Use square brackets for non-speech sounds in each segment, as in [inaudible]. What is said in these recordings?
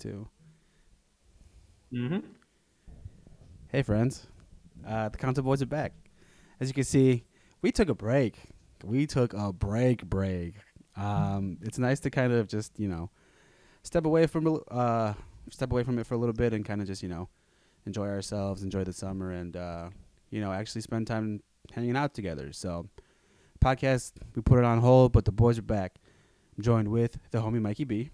too. Mm-hmm. Hey, friends. Uh, the Council Boys are back. As you can see, we took a break. We took a break, break. Um, it's nice to kind of just you know step away from uh, step away from it for a little bit and kind of just you know enjoy ourselves, enjoy the summer, and uh, you know actually spend time hanging out together. So, podcast we put it on hold, but the boys are back. I'm joined with the homie Mikey B.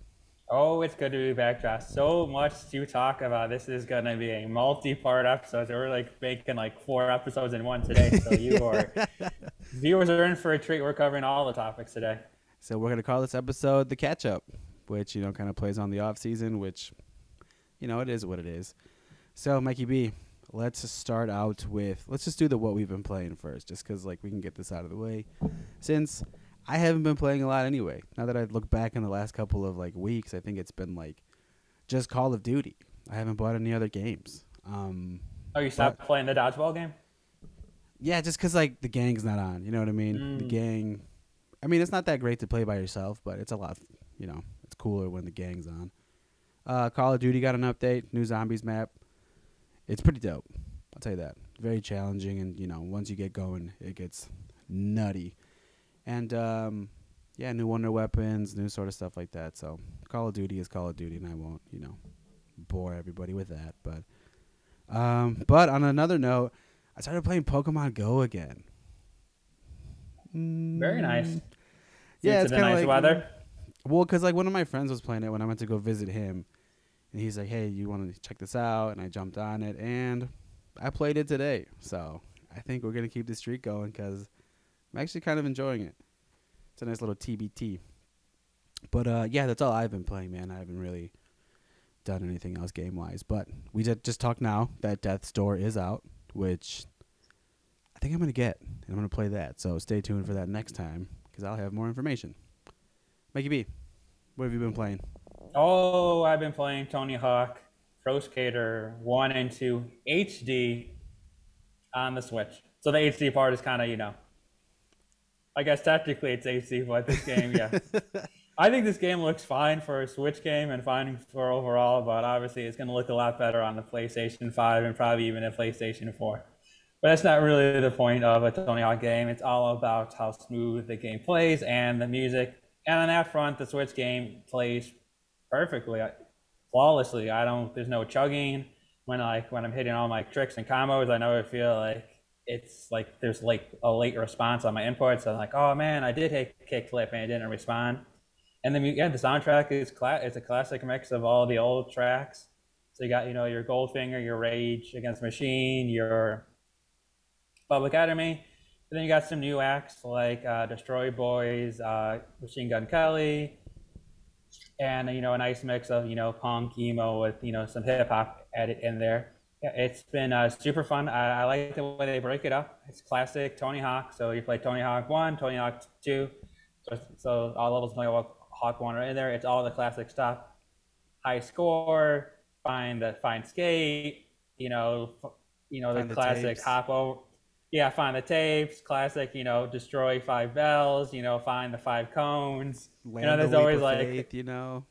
Oh, it's good to be back, Josh. So much to talk about. This is gonna be a multi-part episode. So we're like making like four episodes in one today. So you [laughs] are viewers are in for a treat. We're covering all the topics today. So we're gonna call this episode the catch up, which you know kind of plays on the off season, which you know it is what it is. So Mikey B, let's start out with let's just do the what we've been playing first, just because like we can get this out of the way, since I haven't been playing a lot anyway. Now that I look back in the last couple of like weeks, I think it's been like just Call of Duty. I haven't bought any other games. Um, Oh, you stopped playing the dodgeball game? yeah, just because like the gang's not on. You know what I mean? The Mm. gang. I mean, it's not that great to play by yourself, but it's a lot. You know, it's cooler when the gang's on. Uh, Call of Duty got an update, new zombies map. It's pretty dope. I'll tell you that. Very challenging, and you know, once you get going, it gets nutty. And um, yeah, new wonder weapons, new sort of stuff like that. So Call of Duty is Call of Duty, and I won't, you know, bore everybody with that. But um, but on another note, I started playing Pokemon Go again. Very nice. Mm, Yeah, it's kind of nice like weather. Well, because like one of my friends was playing it when I went to go visit him, and he's like, "Hey, you want to check this out?" And I jumped on it, and I played it today. So I think we're gonna keep the streak going because I'm actually kind of enjoying it. It's a nice little TBT. But uh, yeah, that's all I've been playing, man. I haven't really done anything else game wise. But we did just talk now that Death's Door is out, which I think I'm gonna get, and I'm gonna play that. So stay tuned for that next time because I'll have more information. Mikey B, what have you been playing? Oh, I've been playing Tony Hawk Pro Skater 1 and 2 HD on the Switch. So the HD part is kind of, you know, I guess technically it's HD, but this game, yeah. [laughs] I think this game looks fine for a Switch game and fine for overall, but obviously it's going to look a lot better on the PlayStation 5 and probably even a PlayStation 4. But that's not really the point of a Tony Hawk game. It's all about how smooth the game plays and the music. And on that front, the Switch game plays perfectly, uh, flawlessly. I don't. There's no chugging when like when I'm hitting all my tricks and combos. I never feel like it's like there's like a late response on my inputs. I'm like, oh man, I did hit kickflip and it didn't respond. And then yeah, the soundtrack is cla- it's a classic mix of all the old tracks. So you got you know your Goldfinger, your Rage Against Machine, your Public Enemy. And then you got some new acts like uh, Destroy Boys, uh, Machine Gun Kelly, and you know a nice mix of you know punk, emo with you know some hip hop added in there. Yeah, it's been uh, super fun. I, I like the way they break it up. It's classic Tony Hawk. So you play Tony Hawk One, Tony Hawk Two, so, so all levels of Tony Hawk One are in there. It's all the classic stuff. High score, find the find skate. You know, f- you know the the classic tapes. hop over. Yeah, find the tapes. Classic, you know, destroy five bells. You know, find the five cones. Land know, the there's leap always like- faith, you know.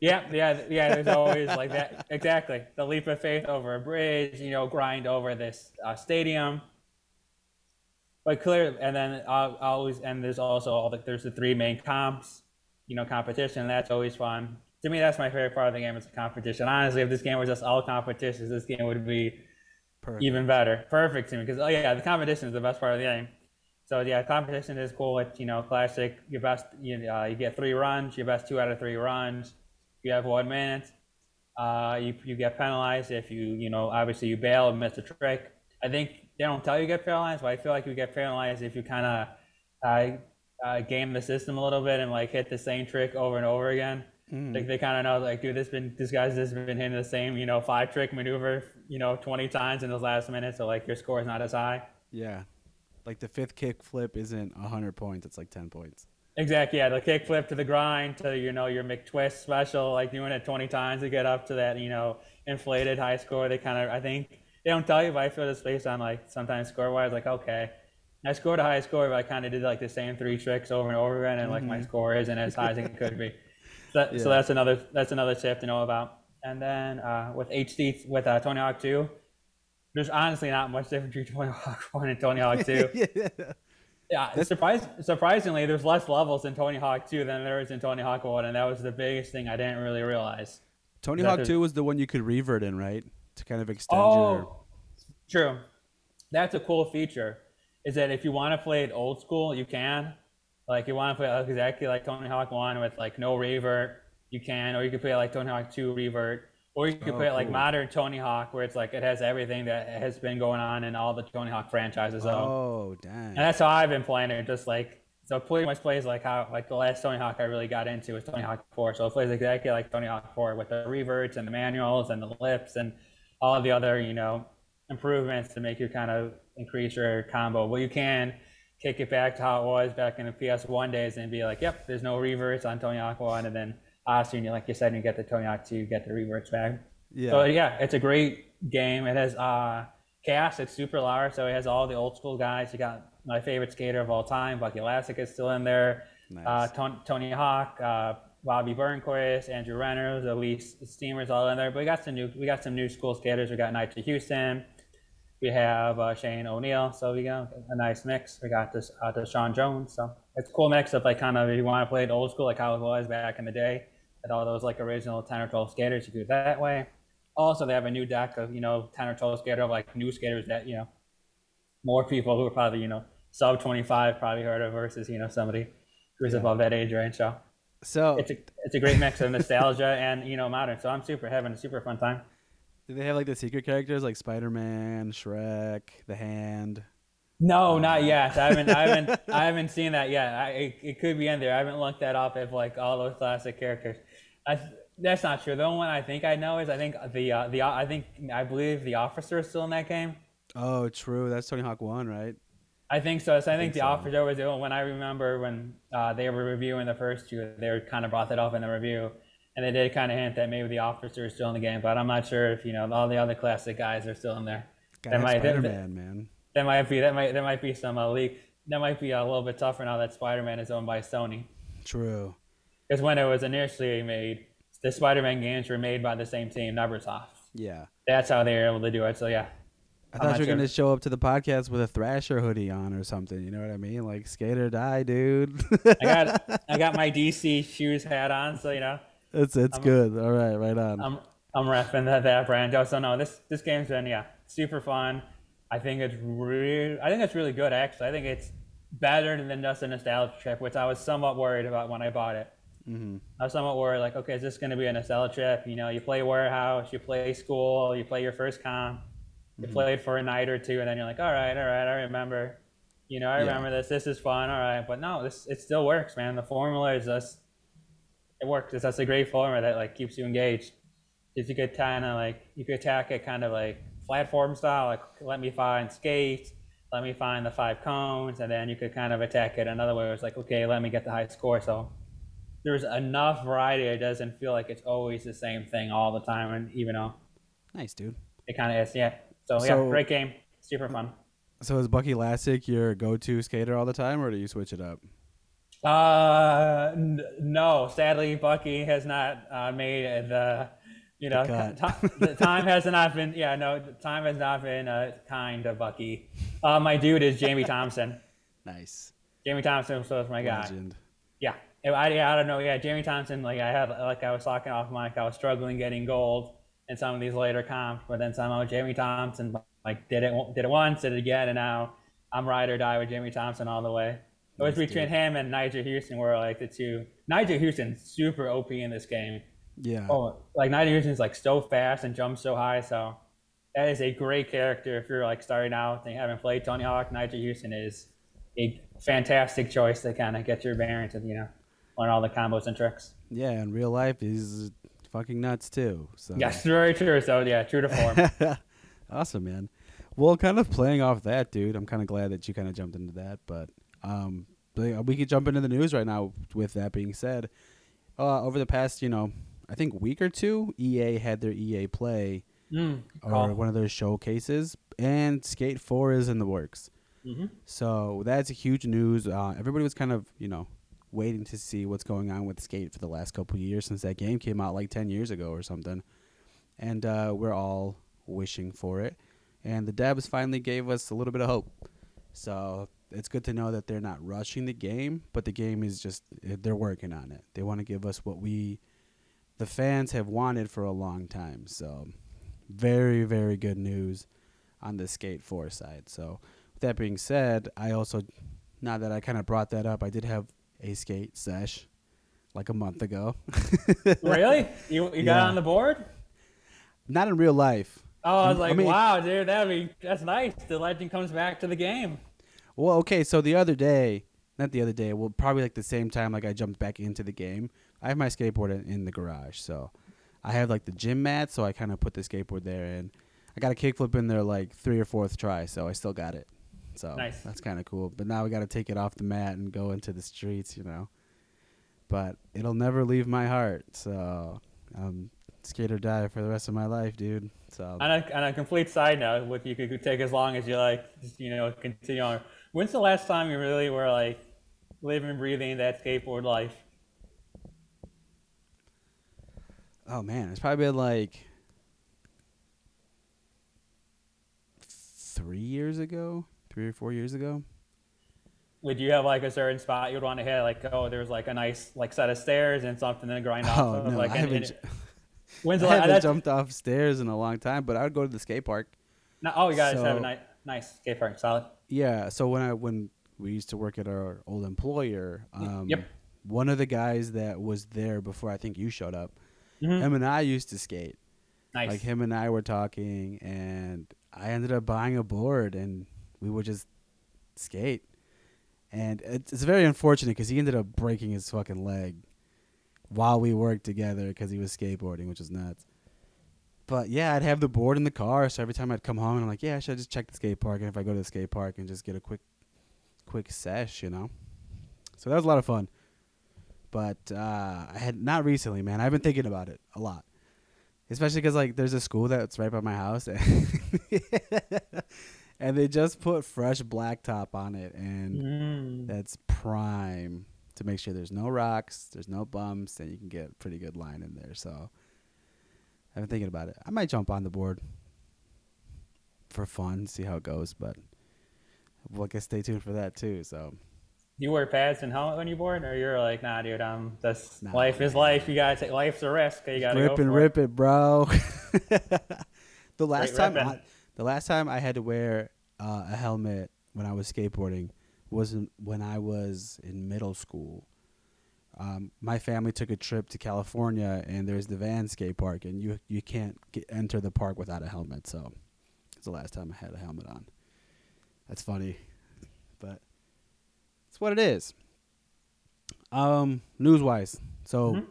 Yeah, yeah, yeah. There's always like that. [laughs] Exactly. The leap of faith over a bridge. You know, grind over this uh, stadium. But clear, and then uh, always, and there's also all the there's the three main comps. You know, competition. That's always fun. To me, that's my favorite part of the game is the competition. Honestly, if this game was just all competitions, this game would be Perfect. even better. Perfect to me because oh yeah, the competition is the best part of the game. So yeah, competition is cool. It's you know classic. Your best you uh, you get three runs. Your best two out of three runs. You have one minute. Uh, you you get penalized if you you know obviously you bail and miss a trick. I think they don't tell you get penalized, but I feel like you get penalized if you kind of uh, uh, game the system a little bit and like hit the same trick over and over again. Mm. Like they kind of know, like, dude, this been this guy's just been hitting the same, you know, five trick maneuver, you know, twenty times in those last minutes. So like your score is not as high. Yeah. Like the fifth kick flip isn't 100 points, it's like 10 points. Exactly. Yeah, the kick flip to the grind to you know your McTwist special, like doing it twenty times to get up to that you know inflated high score. They kind of, I think they don't tell you, but I feel it's based on like sometimes score wise, like okay, I scored a high score, but I kind of did like the same three tricks over and over again, and like my Mhm. score isn't as high as it could be. So, [laughs] Yeah. so that's another that's another tip to know about. And then uh, with HD with uh, Tony Hawk 2, there's honestly not much difference between Tony Hawk 1 and Tony Hawk [laughs] 2. yeah. Yeah, surprise, surprisingly, there's less levels in Tony Hawk 2 than there is in Tony Hawk 1, and that was the biggest thing I didn't really realize. Tony Hawk 2 was the one you could revert in, right? To kind of extend your. Oh, true. That's a cool feature. Is that if you want to play it old school, you can. Like you want to play exactly like Tony Hawk One with like no revert, you can, or you could play like Tony Hawk Two revert, or you could Oh, play it like cool. modern Tony Hawk where it's like it has everything that has been going on in all the Tony Hawk franchises. Oh, dang. and that's how I've been playing it. Just like so, pretty much plays like how like the last Tony Hawk I really got into was Tony Hawk Four. So it plays exactly like Tony Hawk Four with the reverts and the manuals and the lips and all the other you know improvements to make you kind of increase your combo. Well, you can kick it back to how it was back in the PS1 days and be like, yep, there's no reverts on Tony Hawk One, and then you like you said, you get the Tony Hawk Two, you get the reverts back. yeah. So yeah, it's a great game. It has uh cast. It's super large, so it has all the old school guys. You got my favorite skater of all time, Bucky Lasek is still in there. nice. Uh, Tony, Tony Hawk, uh, Bobby Burnquist, Andrew Renner, the Elissa Steamers all in there. But we got some new we got some new school skaters. We got Nyjah Huston. We have uh, Shane O'Neill. So we got a nice mix. We got this uh, Tyshawn Jones. So it's a cool mix of like kind of if you want to play it old school like how it was back in the day. All those like original 10 or 12 skaters, you do it that way. Also, they have a new deck of, you know, 10 or 12 skaters, of like new skaters that, you know, more people who are probably, you know, sub 25 probably heard of versus, you know, somebody who's Yeah. above that age range. So so, it's a, it's a great mix of nostalgia [laughs] and, you know, modern. So I'm super having a super fun time. do they have like the secret characters like Spider Man, Shrek, The Hand? No, oh, not yet. I haven't, I haven't, [laughs] I haven't seen that yet. I, it, it could be in there. I haven't looked that up if like all those classic characters. I, that's not true. The only one I think I know is I think the uh, the I think I believe the officer is still in that game. Oh, true. That's Tony Hawk 1, right? I think so. So I think, think the so. officer was the only one. When I remember when uh, they were reviewing the first two, they were kind of brought that up in the review, and they did kind of hint that maybe the officer is still in the game. But I'm not sure if you know all the other classic guys are still in there. Have might- that- Spider Man, man. That might be that might there might be some uh, leak. That might be a little bit tougher now that Spider-Man is owned by Sony. True. Because when it was initially made, the Spider-Man games were made by the same team, Neversoft. Yeah. That's how they were able to do it. So yeah, I thought you were sure. gonna show up to the podcast with a Thrasher hoodie on or something. You know what I mean? Like skate or die, dude. I got I got my [laughs] DC shoes hat on, so you know it's it's I'm- good. All right, right on. I'm I'm repping that that brand. Oh, so no, this this game's been yeah super fun. I think it's really I think it's really good actually. I think it's better than just a nostalgia trip, which I was somewhat worried about when I bought it. Hmm I was somewhat worried, like, okay, is this going to be an nostalgia trip? You know, you play warehouse, you play school, you play your first comp, you Mhm. play it for a night or two, and then you're like, all right, all right, I remember. You know, I Yeah. remember this. This is fun. All right, but no, this it still works, man. The formula is just it works. It's just a great formula that like keeps you engaged. If you could kind of like you could attack it kind of like platform style, like let me find skates, let me find the five cones, and then you could kind of attack it another way. Where it's like, okay, let me get the high score. So there's enough variety. It doesn't feel like it's always the same thing all the time, and even though Nice, dude. it kind of is, yeah. So, yeah, great game, super fun. So is Bucky Lasek your go-to skater all the time, or do you switch it up? Uh, n- no, sadly, Bucky has not uh, made the, you know, ti- [laughs] the time has not been, yeah, no, time has not been uh, kind to Bucky. Uh, my dude is Jamie Thompson. [laughs] Nice. Jamie Thompson was my guy. Legend. I, I don't know. Yeah, Jamie Thompson. Like I had, like I was talking off mic, I was struggling getting gold in some of these later comps, but then somehow Jamie Thompson like did it, did it once, did it again, and now I'm ride or die with Jamie Thompson all the way. It was Nice, between dude. him and Nyjah Huston were like the two. Nyjah Huston super OP in this game. Yeah. Oh, like Nyjah Huston's like so fast and jumps so high. So that is a great character if you're like starting out and you haven't played Tony Hawk. Nyjah Huston is a fantastic choice to kind of get your bearings and you know learn all the combos and tricks. Yeah. In real life, he's fucking nuts too. So. Yes, very true. So yeah, true to form. [laughs] awesome, man. Well, kind of playing off that, dude. I'm kind of glad that you kind of jumped into that, but um, we could jump into the news right now. With that being said, uh, over the past, you know, I think week or two, EA had their EA Play mm, or one of their showcases, and Skate Four is in the works. hmm So that's huge news. Uh, everybody was kind of, you know, waiting to see what's going on with Skate for the last couple years since that game came out like 10 years ago or something. And uh, we're all wishing for it. And the devs finally gave us a little bit of hope. So it's good to know that they're not rushing the game, but the game is just, they're working on it. They want to give us what we, the fans, have wanted for a long time. So very, very good news on the Skate 4 side. So with that being said, I also, now that I kind of brought that up, I did have a skate sesh like a month ago. [laughs] really? You you got Yeah. on the board? Not in real life. Oh, I was I like, mean- wow, dude, that'd be that's nice. The legend comes back to the game. Well, okay, so the other day, not the other day, well, probably like the same time like I jumped back into the game. I have my skateboard in, in the garage, so I have like the gym mat, so I kind of put the skateboard there, and I got a kickflip in there like three or fourth try, so I still got it. So Nice. that's kind of cool. But now we got to take it off the mat and go into the streets, you know. But it'll never leave my heart, so um, skate or die for the rest of my life, dude. So On a, on a complete side note, what you could take as long as you like, just, you know, continue on. When's the last time you really were like living and breathing that skateboard life? Oh man, it's probably been like three years ago, three or four years ago. Would you have like a certain spot you'd want to hit? Like, oh, there's like a nice like set of stairs and something to grind off Oh of. no, like, I and- haven't. and- when's [laughs] I haven't That's, jumped off stairs in a long time, but I would go to the skate park. no, oh, you guys have a So- nice, nice skate park, solid. Yeah, so when I when we used to work at our old employer, um, Yep. one of the guys that was there before I think you showed up, Mhm. him and I used to skate. Nice. Like him and I were talking, and I ended up buying a board, and we would just skate. And it's, very unfortunate because he ended up breaking his fucking leg while we worked together because he was skateboarding, which is nuts. But yeah, I'd have the board in the car, so every time I'd come home, I'm like, yeah, I should just check the skate park. And if I go to the skate park and just get a quick, quick sesh, you know. So that was a lot of fun. But uh, I had not recently, man. I've been thinking about it a lot especially because like there's a school that's right by my house [laughs] and, they just put fresh blacktop on it and Mm. that's prime to make sure there's no rocks there's no bumps and you can get a pretty good line in there so i've been thinking about it i might jump on the board for fun see how it goes but well, I guess stay tuned for that too so You wear pads and helmet when you board, or you're like, nah, dude, um, that's Nah, life is life. You gotta take life's a risk. You gotta rip and rip it, bro. [laughs] the last Straight time. I, the last time I had to wear uh, a helmet when I was skateboarding was when I was in middle school. Um, my family took a trip to California, and there's the Van skate park, and you you can't get, enter the park without a helmet. So it's the last time I had a helmet on. That's funny, but it's what it is. Um, news wise, so Mhm.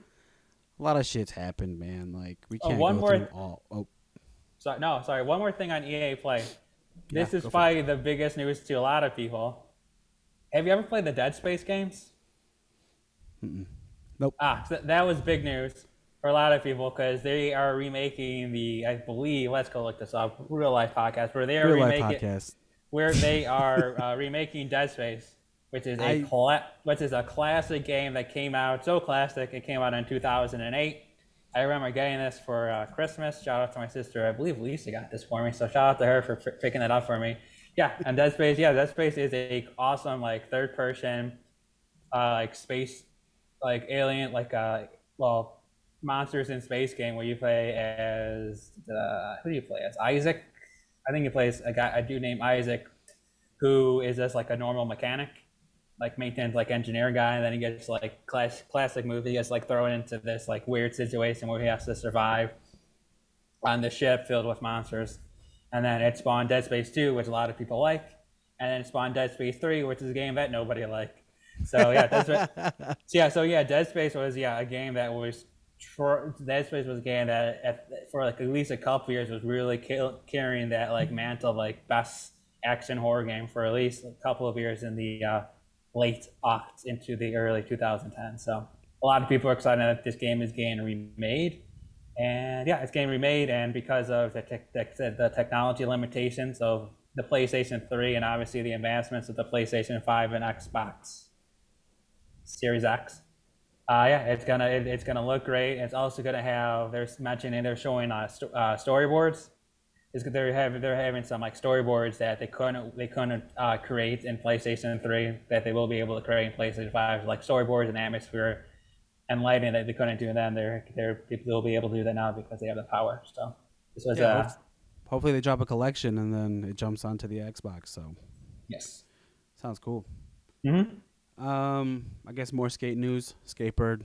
a lot of shit's happened, man. Like we Oh, can't one go more- through all. Oh, Sorry, no, sorry. One more thing on EA Play. This Yeah, is go for it. probably the biggest news to a lot of people. Have you ever played the Dead Space games? nope. Ah, so that was big news for a lot of people because they are remaking the, I believe, let's go look this up, real life podcast, where they are Real remaking, podcast. where they [laughs] are uh, remaking Dead Space, which is a I- cla- which is a classic game that came out so classic. It came out in 2008. I remember getting this for uh, Christmas. Shout out to my sister. I believe Lisa got this for me. So shout out to her for f- picking that up for me. Yeah, and Dead Space. Yeah, Dead Space is a awesome like third person, uh, like space, like alien, like uh, well, monsters in space game where you play as uh, who do you play as? Isaac. I think you play as a guy, a dude named Isaac, who is just like a normal mechanic, like maintains like engineer guy, and then he gets like class, classic movie, he gets like thrown into this like weird situation where he has to survive on the ship filled with monsters, and then it spawned Dead Space 2, which a lot of people like, and then it spawned Dead Space 3, which is a game that nobody liked. So yeah, that's Space, so [laughs] yeah, so yeah, Dead Space was yeah a game that was Dead Space was a game that at, for like at least a couple years was really carrying that like mantle like best action horror game for at least a couple of years in the uh, late aughts into the early 2010s. So a lot of people are excited that this game is getting remade, and yeah, it's getting remade, and because of the tech the, the technology limitations of the PlayStation 3 and obviously the advancements of the PlayStation 5 and Xbox Series X. Uh, yeah, it's gonna it, it's gonna look great. It's also gonna have they're mentioning they're showing uh, uh, storyboards. Is because they're having they're having some like storyboards that they couldn't they couldn't uh, create in PlayStation 3 that they will be able to create in PlayStation 5, like storyboards and atmosphere and lighting that they couldn't do then. They're they're they'll be able to do that now because they have the power. So this was Yeah, uh, hopefully they drop a collection and then it jumps onto the Xbox. So yes. sounds cool. Mm-hmm. Um, I guess more skate news. Skatebird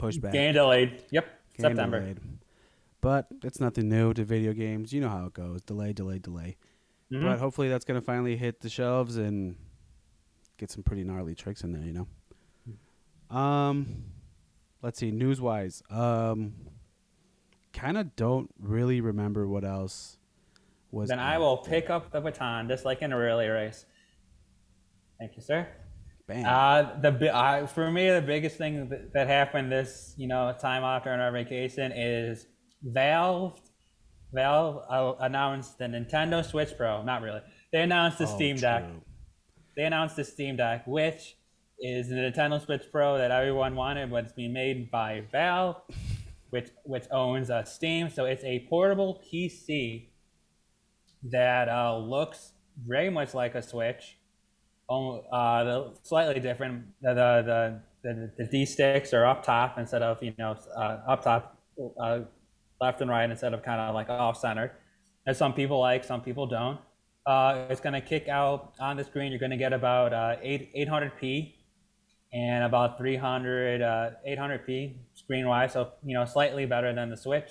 pushback. Game delayed. Yep. Game September. delayed. But it's nothing new to video games. You know how it goes. Delay, delay, delay. Mhm. But hopefully that's gonna finally hit the shelves and get some pretty gnarly tricks in there. You know. Um, let's see. News wise, um, kind of don't really remember what else was. Then I will there. pick up the baton just like in a relay race. Thank you, sir. Bam. Uh, the uh, for me, the biggest thing that, that happened this you know time after our vacation is Valve. Valve uh, announced the Nintendo Switch Pro. Not really. They announced the Oh, Steam Deck. true. They announced the Steam Deck, which is the Nintendo Switch Pro that everyone wanted, but it's being made by Valve, which which owns uh, Steam. So it's a portable PC that uh, looks very much like a Switch, oh, uh, slightly different. The the, the, the, D sticks are up top instead of you know uh, up top, uh, left and right instead of kind of like off center. As some people like, some people don't. Uh, it's going to kick out on the screen. You're going to get about uh, 8 800p and about 300 uh, 800p screen wise, so you know slightly better than the Switch.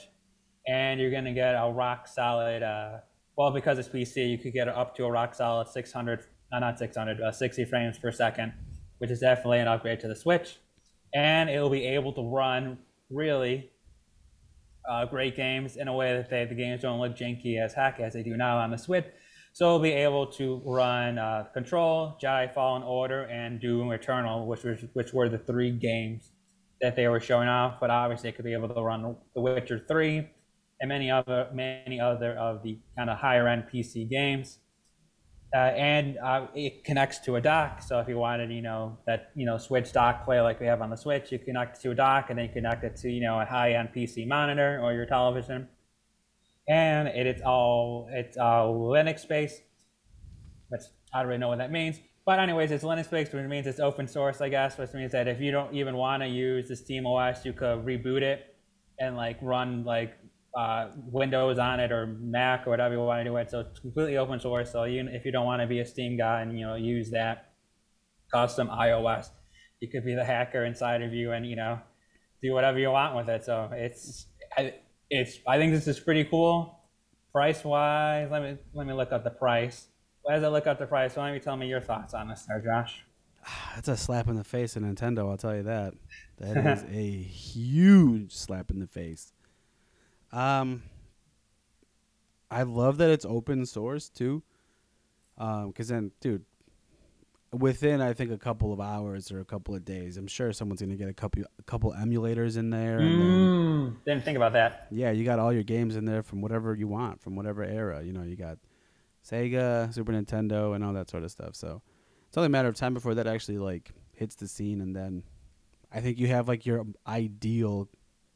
And you're going to get a rock solid. Uh, well, because it's PC, you could get up to a rock solid 600, uh, not 600, uh, 60 frames per second, which is definitely an upgrade to the Switch. And it will be able to run really uh, great games in a way that they, the games don't look janky as heck as they do now on the Switch. So we'll be able to run uh, Control, Jedi Fallen Order, and Doom Eternal, which was which were the three games that they were showing off. But obviously, it could be able to run The Witcher 3 and many other many other of the kind of higher end PC games. Uh, and uh, it connects to a dock. So if you wanted, you know, that you know Switch dock play like we have on the Switch, you connect to a dock and then you connect it to you know a high end PC monitor or your television. And it, it is all it's all Linux based. But I don't really know what that means. But anyways, it's Linux based, which means it's open source, I guess, which means that if you don't even want to use the Steam OS, you could reboot it and like run like uh, Windows on it or Mac or whatever you want to do it. So it's completely open source. So if you don't want to be a Steam guy and you know use that custom iOS, you could be the hacker inside of you and you know do whatever you want with it. So it's I- it's I think this is pretty cool. Price wise, let me let me look up the price. As I look up the price, why don't you tell me your thoughts on this, there, Josh? [sighs] That's a slap in the face of Nintendo. I'll tell you that. That is a [laughs] huge slap in the face. Um, I love that it's open source too. Um, because then, dude, within I think a couple of hours or a couple of days, I'm sure someone's gonna get a couple a couple emulators in there, and then, Mm, didn't think about that. yeah, you got all your games in there from whatever you want, from whatever era. You know, you got Sega, Super Nintendo, and all that sort of stuff. So it's only a matter of time before that actually like hits the scene, and then I think you have like your ideal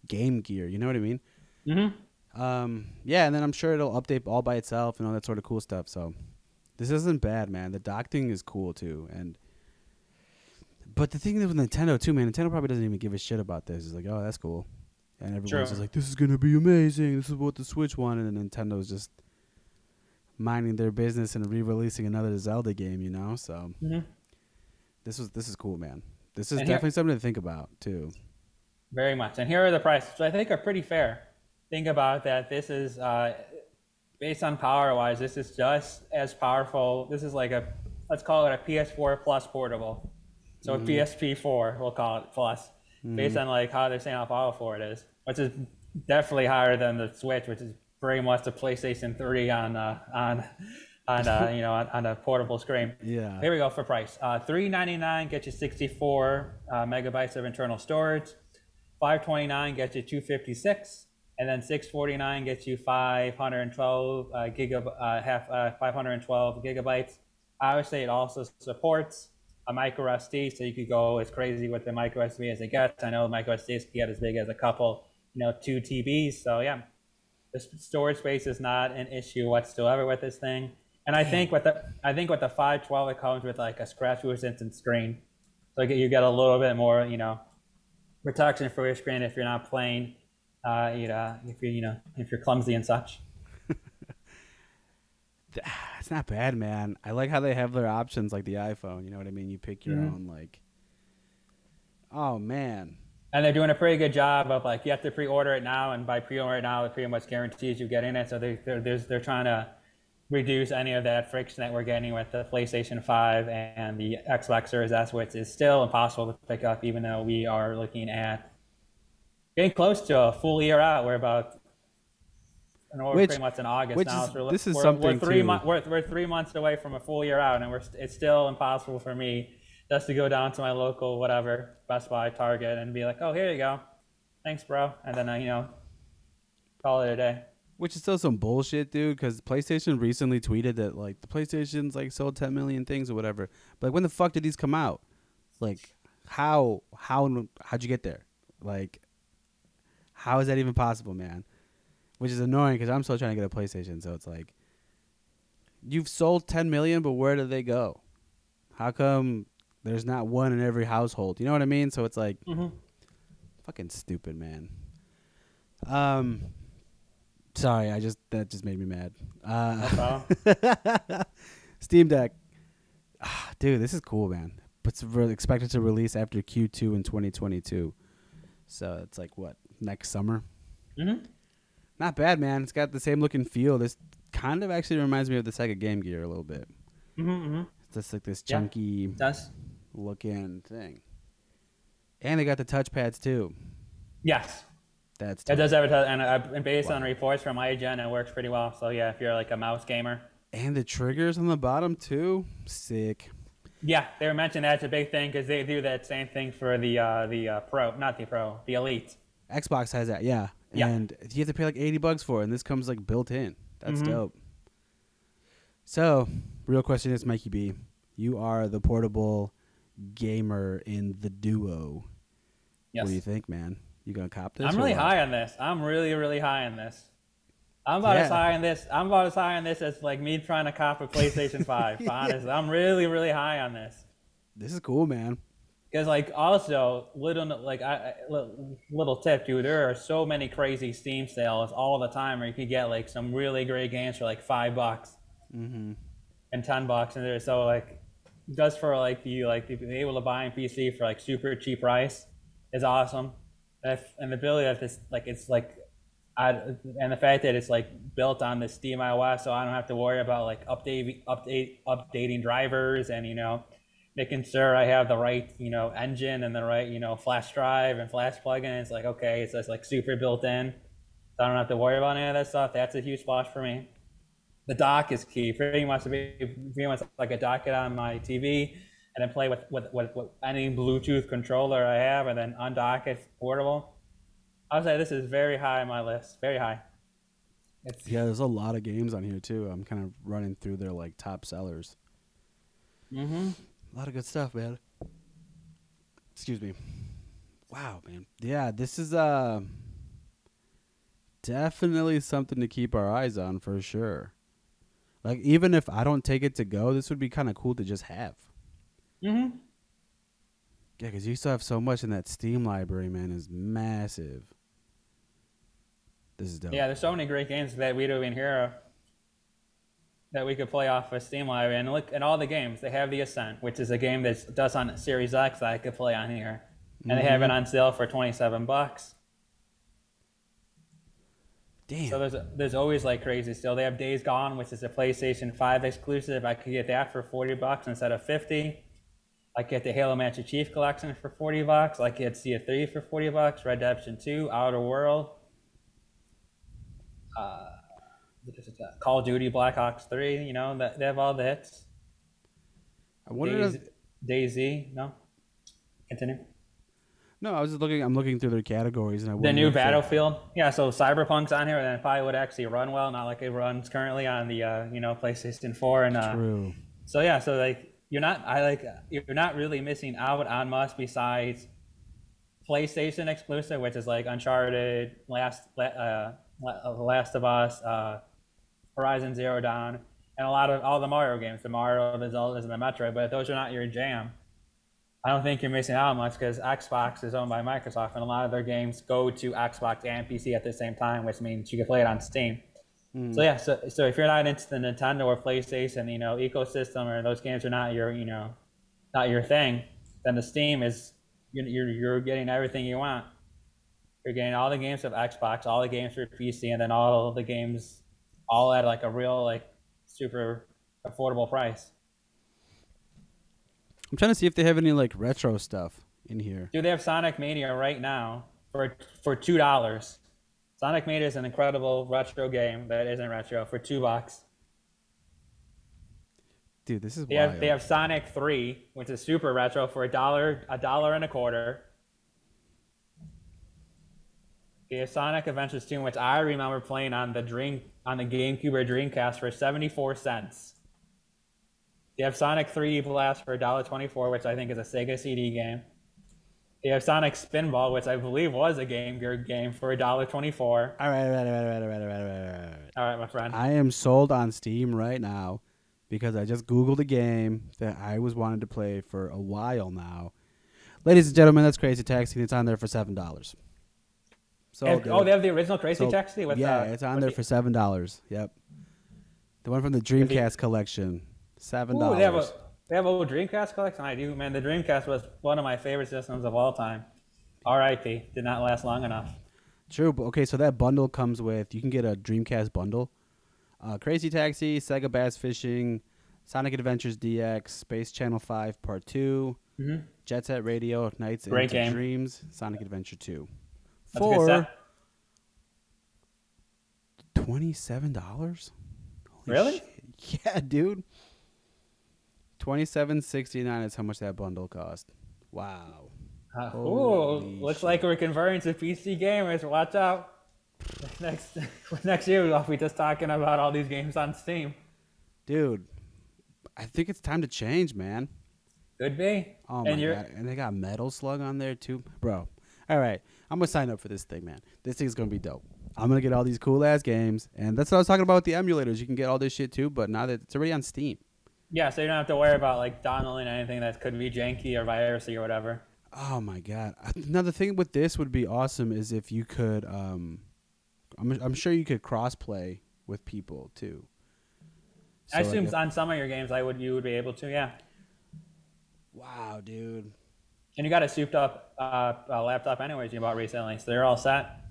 game gear. You know what I mean? Mm-hmm. Um, yeah, and then I'm sure it'll update all by itself and all that sort of cool stuff. So this isn't bad, man. The dock thing is cool too, and but the thing with Nintendo too, man, Nintendo probably doesn't even give a shit about this. It's like, oh, that's cool, and everyone's True. just like, this is gonna be amazing. This is what the Switch wanted, and Nintendo's just minding their business and re-releasing another Zelda game. You know, so Mm-hmm. this was this is cool, man. This is And here- definitely something to think about too. Very much. And here are the prices, which I think are pretty fair. Think about that. This is uh, based on power wise. This is just as powerful. This is like a let's call it a PS4 Plus portable. So a PSP4, we'll call it plus, based on like how they're saying how powerful it is, which is definitely higher than the Switch, which is very much the PlayStation 3 on uh, on on uh, you know on, on a portable screen. Yeah. Here we go for price. Uh, Three ninety nine gets you sixty four uh, megabytes of internal storage. Five twenty nine gets you two fifty six, and then six forty nine gets you five hundred and twelve uh, gigab uh, half uh, five hundred and twelve gigabytes. Obviously, it also supports a micro SD, so you could go as crazy with the micro SD as it gets. I know micro SDs can get as big as a couple, you know, two TBs. So yeah, the storage space is not an issue whatsoever with this thing. And I think with the I think with the 512 it comes with like a scratch resistant screen, so you get a little bit more, you know, protection for your screen if you're not playing, uh, you know, if you're you know if you're clumsy and such. [laughs] It's not bad, man. I like how they have their options like the iPhone. You know what I mean? You pick your Mhm. own like. Oh man, And they're doing a pretty good job of like you have to pre-order it now, and by pre-order it now, it pretty much guarantees you get in it. So they they're they're, they're trying to reduce any of that friction that we're getting with the PlayStation 5 and the Xbox Series S, which is still impossible to pick up, even though we are looking at getting close to a full year out. We're about and we're Which- pretty much in August which now. is- so this is we're, something we're three too. months we're, we're three months away from a full year out, and we're st- it's still impossible for me just to go down to my local whatever Best Buy, Target, and be like, oh, here you go, thanks, bro, and then I you know call it a day. which is still some bullshit, dude. Because PlayStation recently tweeted that like the PlayStation's like sold 10 million things or whatever. But like, when the fuck did these come out? Like, how how how'd you get there? Like, how is that even possible, man? Which is annoying because I'm still trying to get a PlayStation. So it's like, you've sold 10 million, but where do they go? How come there's not one in every household? You know what I mean? So it's like, Mm-hmm. fucking stupid, man. Um, sorry, I just that just made me mad. Uh. [laughs] Steam Deck, ah, dude, this is cool, man. But it's re- expected to release after Q2 in 2022, so it's like what next summer. mm-hmm. Not bad, man. It's got the same look and feel. This kind of actually reminds me of the Sega Game Gear a little bit. Mm-hmm, mm-hmm. It's just like this Yeah. chunky Does looking thing. And they got the touchpads too. yes. That's It does have a t- and, uh, and based on reports from IGN, it works pretty well. So yeah, if you're like a mouse gamer, and the triggers on the bottom too. Sick. yeah, they were mentioning that's a big thing because they do that same thing for the uh, the uh, pro, not the pro, the elite. Xbox has that, yeah. Yeah. And you have to pay like 80 bucks for it, and this comes like built in. That's Mhm. dope. So, real question is, Mikey B, you are the portable gamer in the duo. Yes, What do you think, man? You gonna cop this? I'm really high on this. I'm really really high on this. I'm about as Yeah. high on this. I'm about as high on this as like me trying to cop a PlayStation [laughs] Five. Honestly, I'm really really high on this. This is cool, man. Because like also little like I, little tip, dude. There are so many crazy Steam sales all the time where you could get like some really great games for like five bucks Mm-hmm. and ten bucks, and they're so like just for like you like to be able to buy a PC for like super cheap price is awesome. If, and the ability that this like it's like. I, and the fact that it's like built on the Steam iOS, so I don't have to worry about like update, update, updating drivers, and you know, making sure I have the right, you know, engine and the right, you know, flash drive and flash plugin. It's like, okay, it's just like super built in. So I don't have to worry about any of that stuff. That's a huge plus for me. The dock is key. Pretty much pretty much like a docket on my TV and then play with, with, with, with any Bluetooth controller I have and then undock it portable. I would say this is very high on my list. Very high. It's Yeah, there's a lot of games on here too. I'm kind of running through their like top sellers. mm-hmm. A lot of good stuff, man. Excuse me. Wow, man. Yeah, this is uh definitely something to keep our eyes on for sure. Like even if I don't take it to go, this would be kind of cool to just have. Mm-hmm. Yeah, because you still have so much in that Steam library, man. Is massive. This is dope. Yeah, there's so many great games that we don't even hear of that we could play off of Steam Library. And look at all the games. They have The Ascent, which is a game that does on Series X that I could play on here. And they have it on sale for 27 bucks. Damn. So there's there's always like crazy still. They have Days Gone, which is a PlayStation 5 exclusive. I could get that for 40 bucks instead of 50. I get the Halo Master Chief Collection for 40 bucks. I get Sea 3 for 40 bucks. Redemption 2, Outer World. Uh, Call of Duty Black Ops 3, you know, that they have all the hits. I wonder. Days, if- Daisy, no? Continue. no, I was just looking. I'm looking through their categories, and I The new Battlefield, yeah. So Cyberpunk's on here, and it probably would actually run well, not like it runs currently on the uh, you know PlayStation 4 and uh, True. So yeah, so like you're not I like you're not really missing out on much besides PlayStation exclusive, which is like Uncharted, Last uh, Last of Us, uh, Horizon Zero Dawn, and a lot of all the Mario games, the Mario, the Zelda, and the Metroid. But if those are not your jam, I don't think you're missing out much because Xbox is owned by Microsoft, and a lot of their games go to Xbox and PC at the same time, which means you can play it on Steam. Mm. So yeah, so so if you're not into the Nintendo or PlayStation, you know, ecosystem, or those games are not your, you know, not your thing, then the Steam is you're you're getting everything you want. You're getting all the games of Xbox, all the games for PC, and then all the games all at like a real like super affordable price. I'm trying to see if they have any like retro stuff in here. Dude, they have Sonic Mania right now for for two dollars. Sonic Mania is an incredible retro game that isn't retro for two bucks. Dude, this is they wild. have they have Sonic Three, which is super retro for a dollar a dollar and a quarter. They Sonic Adventures 2, which I remember playing on the Dream on the GameCube or Dreamcast for seventy four cents. They have Sonic 3D Blast for $1.24, which I think is a Sega CD game. They have Sonic Spinball, which I believe was a Game Gear game for $1.24. All right, all right, all right, all right, all right, all right, all right. All right, my friend. I am sold on Steam right now because I just Googled a game that I was wanting to play for a while now. Ladies and gentlemen, that's Crazy Taxi. It's on there for $7. So have, oh, they have the original Crazy so, Taxi? With, yeah, uh, it's on there the, for $7. Yep. The one from the Dreamcast collection. Seven dollars. They have a they have a Dreamcast collection. I do, man. The Dreamcast was one of my favorite systems of all time. R.I.P. Did not last long enough. True, but okay. So that bundle comes with you can get a Dreamcast bundle, uh, Crazy Taxi, Sega Bass Fishing, Sonic Adventures DX, Space Channel Five Part 2 mm-hmm. Jet Set Radio, Nights Great into game. Dreams, Sonic Adventure Two. For twenty-seven dollars. Really? Shit. [laughs] Yeah, dude. Twenty seven sixty nine is how much that bundle cost. Wow. Uh, ooh, looks shit. like we're converting to PC gamers. Watch out. [laughs] Next [laughs] next year we'll be just talking about all these games on Steam. Dude, I think it's time to change, man. Could be. Oh and my god! And they got Metal Slug on there too, bro. All right, I'm gonna sign up for this thing, man. This thing's gonna be dope. I'm gonna get all these cool ass games, and that's what I was talking about with the emulators. You can get all this shit too, but now that it's already on Steam. Yeah, so you don't have to worry about like downloading anything that could be janky or virusy or whatever. Oh my god! Another thing with this would be awesome is if you could. Um, I'm I'm sure you could crossplay with people too. So I assume like on some of your games, I would you would be able to, yeah. Wow, dude. And you got a souped up uh, uh, laptop anyways you bought recently, so they're all set.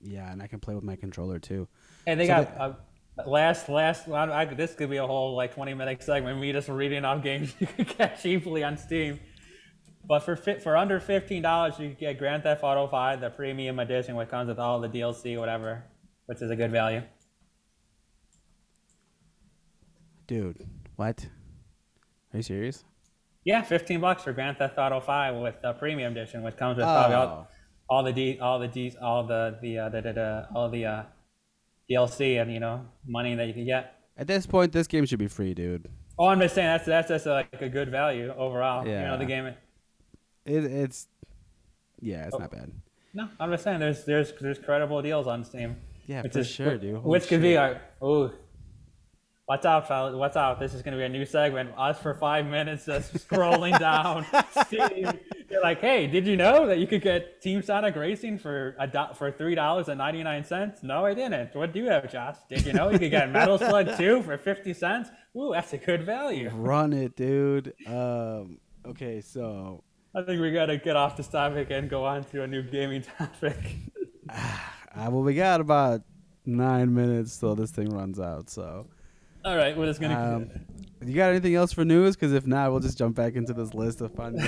Yeah, and I can play with my controller too. And they so got. They, uh, Last, last, I, this could be a whole like 20 minute segment. Me just reading off games [laughs] you can get cheaply on Steam. But for for under fifteen dollars, you get Grand Theft Auto Five, the premium edition, which comes with all the DLC, whatever, which is a good value. Dude, what? Are you serious? Yeah, fifteen bucks for Grand Theft Auto Five with the premium edition, which comes with probably all, oh. all the D, all the D, all the the uh, the, the, the all the uh, DLC and you know money that you can get. At this point, this game should be free, dude. Oh, I'm just saying that's that's just a, like a good value overall. Yeah. You know the game. It, it's yeah, it's oh. not bad. No, I'm just saying there's there's there's credible deals on Steam. Yeah, for is, sure, dude. Holy which could shit. be like, oh, What's out, fellas? What's out? This is going to be a new segment. Us for five minutes just scrolling down [laughs] Steam. You're like, hey, did you know that you could get Team Sonic Racing for a do- for three dollars and ninety nine cents? No, I didn't. What do you have, Josh? Did you know you could get Metal Slug two for fifty cents? Ooh, that's a good value. Run it, dude. Um, okay, so I think we got to get off this topic and go on to a new gaming [laughs] topic. uh, well, we got about nine minutes till this thing runs out, so. All right, what is gonna? Um, you got anything else for news? Because if not, we'll just jump back into this list of more games.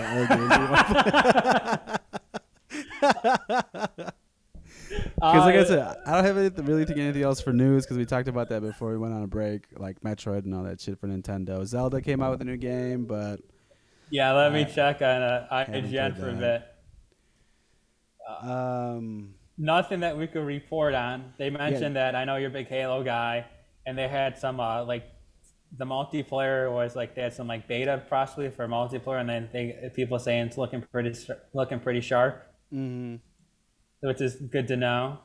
Because like I said, I don't have anything, really think anything else for news because we talked about that before we went on a break, like Metroid and all that shit for Nintendo. Zelda came out with a new game, but yeah, let me check on uh, IGN for a bit. Um, nothing that we could report on. They mentioned yeah. that I know you're a big Halo guy and they had some uh, like the multiplayer was like they had some like beta possibly for multiplayer, and then they people saying it's looking pretty looking pretty sharp, Mm-hmm. which is good to know.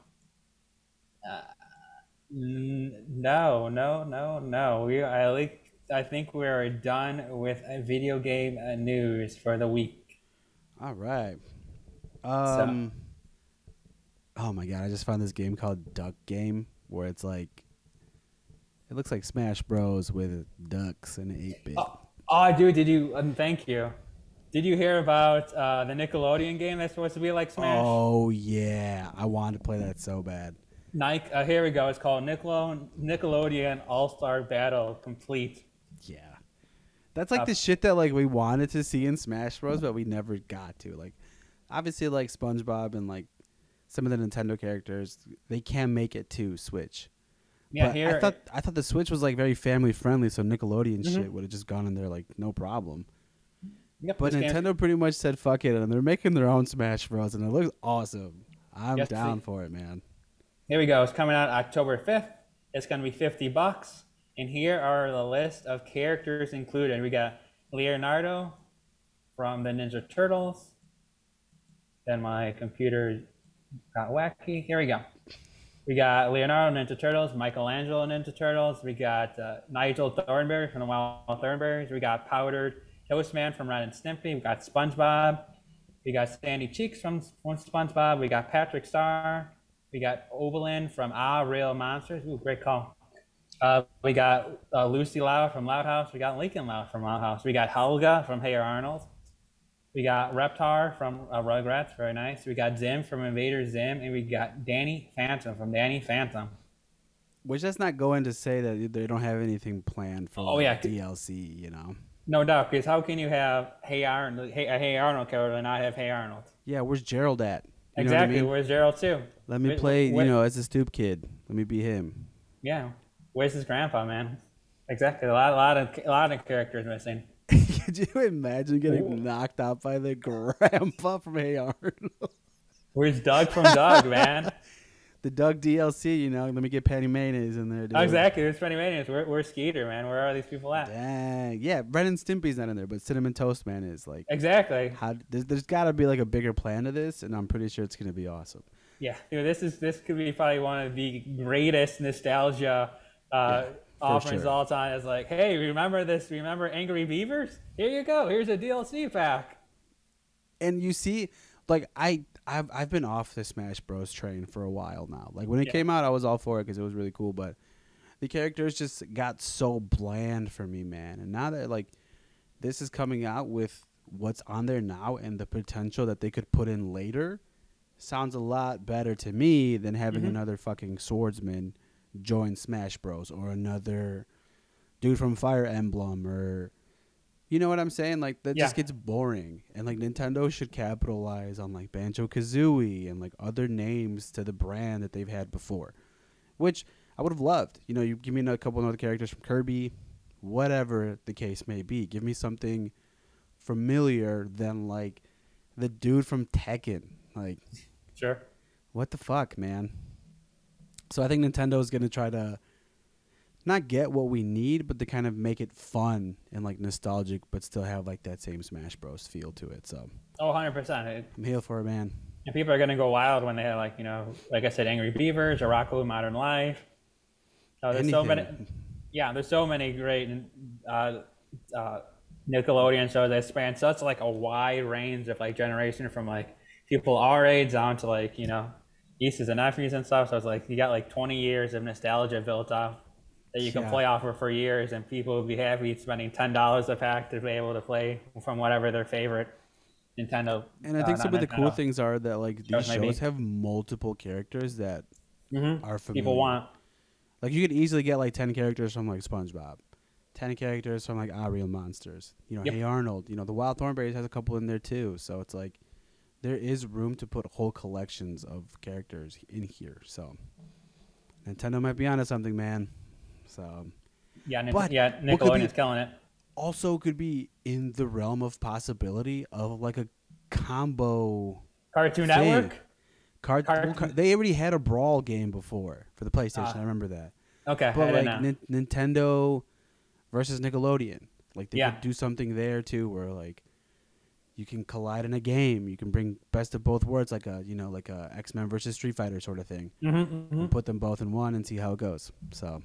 Uh, no, no, no, no. We I like I think we're done with video game uh, news for the week. All right. Um. Oh my god! I just found this game called Duck Game, where it's like, it looks like Smash Bros with ducks and eight bit. Oh, oh, dude, did you? Um, thank you. Did you hear about uh, the Nickelodeon game that's supposed to be like Smash? Oh yeah, I wanted to play that so bad. Nike. Uh, here we go. It's called Nickelode- Nickelodeon All Star Battle Complete. Yeah, that's like Uh, the shit that like we wanted to see in Smash Bros, but we never got to. Like, obviously, like SpongeBob and like some of the Nintendo characters, they can make it to Switch. Yeah, but here. I thought I thought the Switch was like very family friendly, so Nickelodeon Mhm. shit would have just gone in there like no problem. yep, But Nintendo pretty much said fuck it, and they're making their own Smash Bros, and it looks awesome. I'm Yes, down please. for it, man. Here we go. It's coming out October 5th. It's going to be 50 bucks. And here are the list of characters included. We got Leonardo from the Ninja Turtles. Then my computer got wacky. Here we go. We got Leonardo Ninja Turtles, Michelangelo Ninja Turtles. We got uh, Nigel Thornberry from the Wild Thornberrys. We got Powdered Toast Man from Ren and Stimpy. We got SpongeBob. We got Sandy Cheeks from, from SpongeBob. We got Patrick Star. We got Oblina from Ah Real Monsters. Ooh, great call. Uh, we got uh, Lucy Loud from Loud House. We got Lincoln Loud from Loud House. We got Helga from Hey Arnold. We got Reptar from uh, Rugrats. Very nice. We got Zim from Invader Zim. And we got Danny Phantom from Danny Phantom. Which that's not going to say that they don't have anything planned for Oh, like, yeah. DLC. You know. No doubt, because how can you have Hey Arnold, hey, a Hey Arnold character and not have Hey Arnold? Yeah, where's Gerald at? You what I exactly. mean? Where's Gerald too? Let me play, you know, as a stoop kid. Let me be him. Yeah. Where's his grandpa, man? Exactly. A lot, a lot of, a lot of characters missing. Could you imagine getting knocked out by the grandpa from Hey Arnold? Where's Doug from Doug, man? [laughs] the Doug DLC, you know, let me get Patty Mayonnaise in there, dude. Exactly. There's Penny Manias. Where, where's Skeeter, man? Where are these people at? Dang. Yeah, Ren and Stimpy's not in there, but Cinnamon Toast Man is like Exactly. how there's, there's got to be like a bigger plan to this and I'm pretty sure it's going to be awesome. Yeah. Dude, this is this could be probably one of the greatest nostalgia uh, offerings sure. all time. It's like, hey, remember this? Remember Angry Beavers? Here you go. Here's a DLC pack. And you see like I I've I've been off the Smash Bros train for a while now. Like when it Yeah. came out I was all for it cuz it was really cool, but the characters just got so bland for me, man. And now that like this is coming out with what's on there now and the potential that they could put in later sounds a lot better to me than having Mhm. another fucking swordsman join Smash Bros or another dude from Fire Emblem or you know what I'm saying? Like that just gets boring. And like Nintendo should capitalize on like Banjo Kazooie and like other names to the brand that they've had before. Which I would have loved. You know, you give me a couple of other characters from Kirby, whatever the case may be. Give me something familiar than like the dude from Tekken. Like Sure. what the fuck, man? So I think Nintendo is gonna try to not get what we need, but to kind of make it fun and like nostalgic, but still have like that same Smash Bros. feel to it. So Oh, 100%. I'm here for it, man. And people are going to go wild when they have, like, you know, like I said, Angry Beavers Rocko Modern Life. Uh, there's so many. Yeah, there's so many great uh, uh, Nickelodeon shows that span such like a wide range of like generation from like people our age down to like you know nieces and nephews and stuff. So it's like you got like 20 years of nostalgia built up that you can Yeah. play off of for years, and people will be happy spending ten dollars a pack to be able to play from whatever their favorite Nintendo. And I uh, think some of the cool things are that like these Shows shows have multiple characters that Mhm. are familiar. people want. Like you could easily get like ten characters from like SpongeBob, ten characters from like Ah Real Monsters. You know, Yep. Hey Arnold. You know, the Wild Thornberrys has a couple in there too. So it's like there is room to put whole collections of characters in here. So Nintendo might be onto something, man. So Yeah, Nin- But yeah, could be- Nickelodeon's killing it. also could be in the realm of possibility of like a combo Cartoon thing. Network. Cartoon- car- they already had a brawl game before for the PlayStation. Ah. I remember that. Okay, But like. Nin- Nintendo versus Nickelodeon. Like they Yeah. could do something there too, where like you can collide in a game. You can bring best of both worlds, like a you know like a X Men versus Street Fighter sort of thing. Mm-hmm, And put them both in one and see how it goes. So,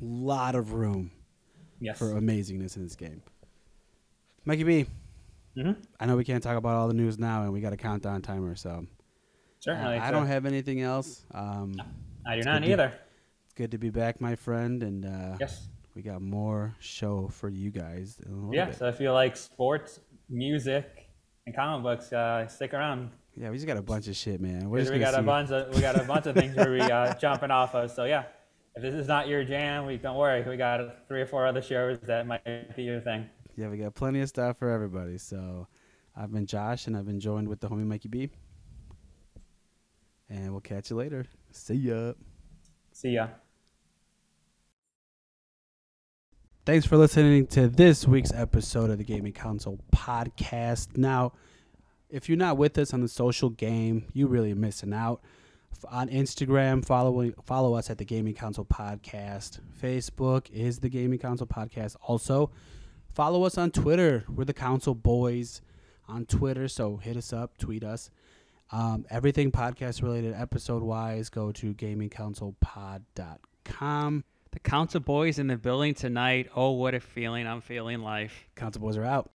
lot of room Yes. for amazingness in this game. Mikey B, Mm-hmm. I know we can't talk about all the news now, and we got a countdown timer, so Certainly. I, I don't have anything else. Um, I do not either. it's good to be back, my friend, and uh, Yes. we got more show for you guys. In a little Yeah. bit. So if you like sports, music, and comic books, uh, stick around. yeah, we just got a bunch of shit, man. We're just we got a see- bunch of we got a bunch of things where we uh, [laughs] jumping off of. So yeah, if this is not your jam, we don't worry. We got three or four other shows that might be your thing. Yeah, we got plenty of stuff for everybody. So, I've been Josh, and I've been joined with the homie Mikey B. And we'll catch you later. See ya. See ya. Thanks for listening to this week's episode of the Gaming Council Podcast. Now, if you're not with us on the social game, you really missing out. On Instagram, follow follow us at the Gaming Council Podcast. Facebook is the Gaming Council Podcast. Also, follow us on Twitter. We're the Council Boys on Twitter, so hit us up, tweet us. Um, everything podcast related, episode wise, go to gamingcouncilpod.com. The Council Boys in the building tonight. Oh, what a feeling I'm feeling life. Council Boys are out.